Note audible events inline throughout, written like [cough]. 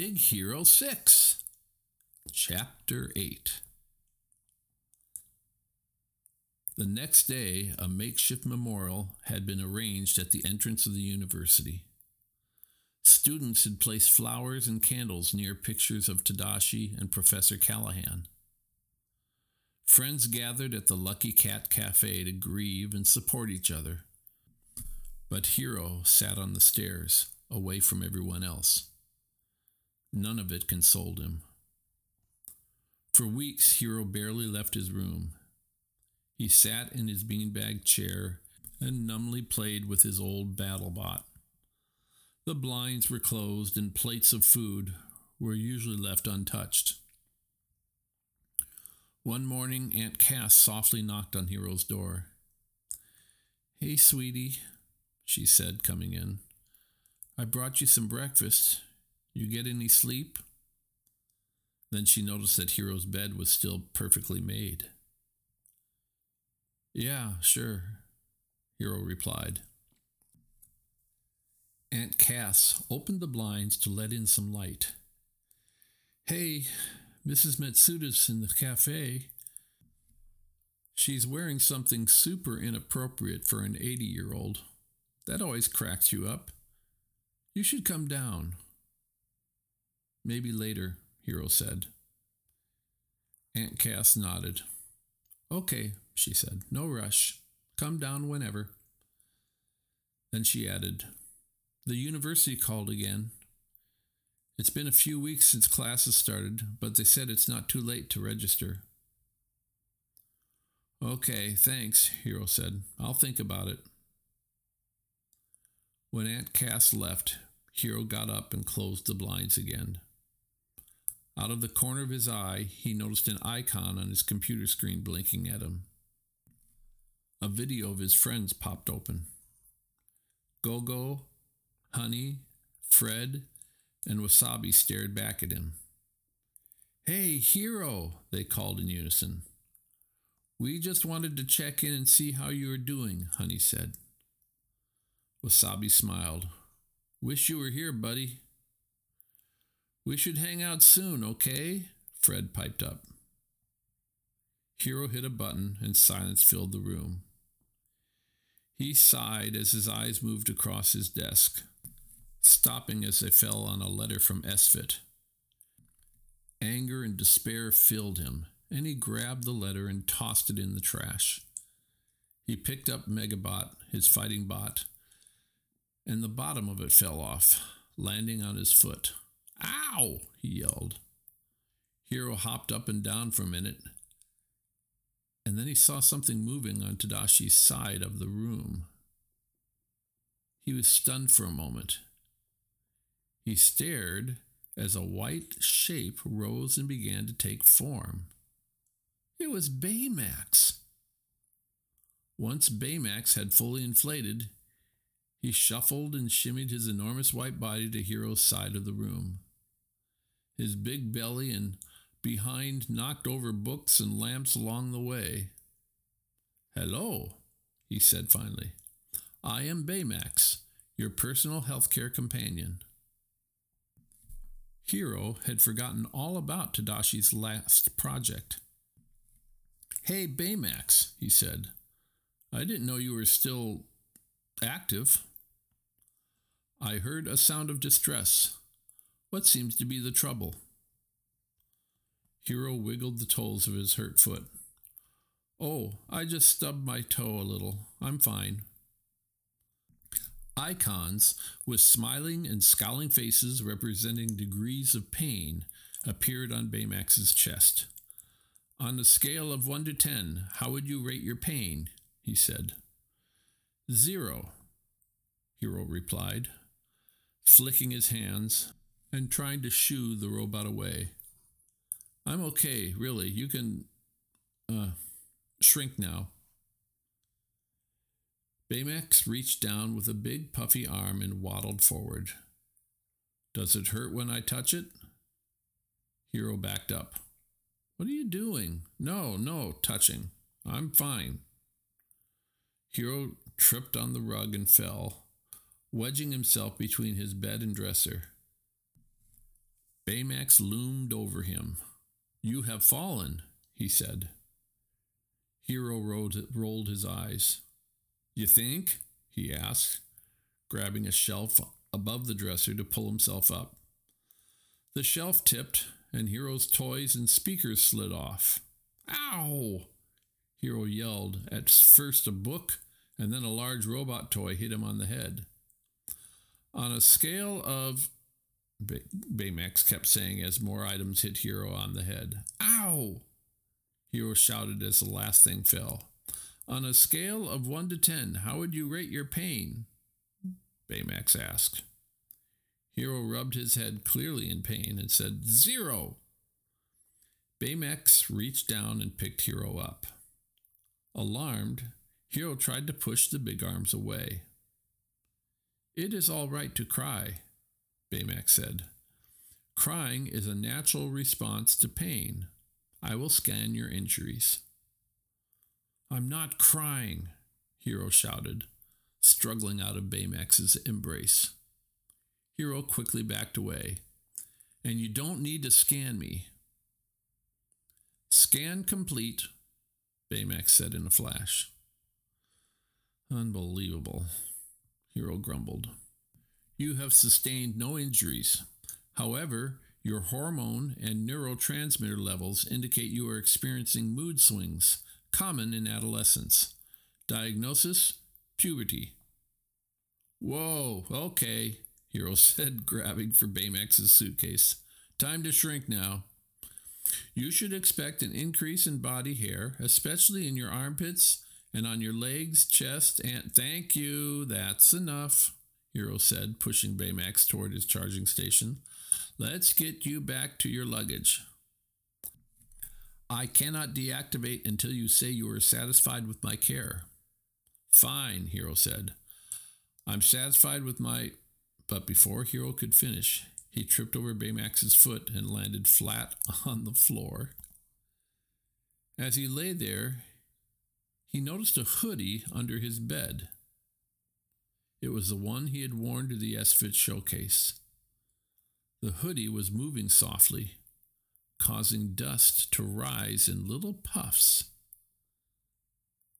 Big Hero 6, Chapter 8. The next day, a makeshift memorial had been arranged at the entrance of the university. Students had placed flowers and candles near pictures of Tadashi and Professor Callaghan. Friends gathered at the Lucky Cat Cafe to grieve and support each other. But Hiro sat on the stairs, away from everyone else. None of it consoled him. For weeks, Hiro barely left his room. He sat in his beanbag chair and numbly played with his old BattleBot. The blinds were closed and plates of food were usually left untouched. One morning, Aunt Cass softly knocked on Hiro's door. Hey, sweetie, she said, coming in. I brought you some breakfast. You get any sleep? Then she noticed that Hiro's bed was still perfectly made. Yeah, sure, Hiro replied. Aunt Cass opened the blinds to let in some light. Hey, Mrs. Matsuda's in the cafe. She's wearing something super inappropriate for an 80 year old. That always cracks you up. You should come down. Maybe later, Hiro said. Aunt Cass nodded. Okay, she said. No rush. Come down whenever. Then she added, The university called again. It's been a few weeks since classes started, but they said it's not too late to register. Okay, thanks, Hiro said. I'll think about it. When Aunt Cass left, Hiro got up and closed the blinds again. Out of the corner of his eye, he noticed an icon on his computer screen blinking at him. A video of his friends popped open. Gogo, Honey, Fred, and Wasabi stared back at him. Hey, Hiro, they called in unison. We just wanted to check in and see how you are doing, Honey said. Wasabi smiled. Wish you were here, buddy. We should hang out soon, okay? Fred piped up. Hiro hit a button and silence filled the room. He sighed as his eyes moved across his desk, stopping as they fell on a letter from SFIT. Anger and despair filled him, and he grabbed the letter and tossed it in the trash. He picked up Megabot, his fighting bot, and the bottom of it fell off, landing on his foot. Ow! he yelled. Hiro hopped up and down for a minute, and then he saw something moving on Tadashi's side of the room. He was stunned for a moment. He stared as a white shape rose and began to take form. It was Baymax. Once Baymax had fully inflated, he shuffled and shimmied his enormous white body to Hiro's side of the room his big belly and behind knocked over books and lamps along the way. Hello, he said finally. I am Baymax, your personal healthcare companion. Hiro had forgotten all about Tadashi's last project. Hey, Baymax, he said. I didn't know you were still active. I heard a sound of distress. What seems to be the trouble? Hiro wiggled the toes of his hurt foot. Oh, I just stubbed my toe a little. I'm fine. Icons with smiling and scowling faces representing degrees of pain appeared on Baymax's chest. On a scale of 1 to 10, how would you rate your pain? he said. Zero, Hiro replied, flicking his hands and trying to shoo the robot away. I'm okay, really. You can uh, shrink now. Baymax reached down with a big puffy arm and waddled forward. Does it hurt when I touch it? Hiro backed up. What are you doing? No, no, touching. I'm fine. Hiro tripped on the rug and fell, wedging himself between his bed and dresser. Baymax loomed over him. You have fallen, he said. Hiro rolled, his eyes. You think? he asked, grabbing a shelf above the dresser to pull himself up. The shelf tipped, and Hiro's toys and speakers slid off. Ow! Hiro yelled. At first, a book and then a large robot toy hit him on the head. On a scale of, Baymax kept saying as more items hit Hiro on the head. Ow! Hiro shouted as the last thing fell. On a scale of 1 to 10, how would you rate your pain? Baymax asked. Hiro rubbed his head clearly in pain and said, Zero. Baymax reached down and picked Hiro up. Alarmed, Hiro tried to push the big arms away. It is all right to cry, Baymax said. Crying is a natural response to pain. I will scan your injuries. I'm not crying, Hiro shouted, struggling out of Baymax's embrace. Hiro quickly backed away. And you don't need to scan me. Scan complete, Baymax said in a flash. Unbelievable, Hiro grumbled. You have sustained no injuries. However, your hormone and neurotransmitter levels indicate you are experiencing mood swings, common in adolescence. Diagnosis puberty. Whoa, okay, Hiro [laughs] said, grabbing for Baymax's suitcase. Time to shrink now. You should expect an increase in body hair, especially in your armpits and on your legs, chest, and thank you, that's enough, Hiro said, pushing Baymax toward his charging station. Let's get you back to your luggage. I cannot deactivate until you say you are satisfied with my care. Fine, Hiro said. I'm satisfied with my. But before Hiro could finish, he tripped over Baymax's foot and landed flat [laughs] on the floor. As he lay there, he noticed a hoodie under his bed. It was the one he had worn to the SFIT showcase. The hoodie was moving softly, causing dust to rise in little puffs.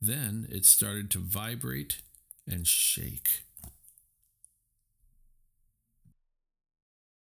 Then it started to vibrate and shake.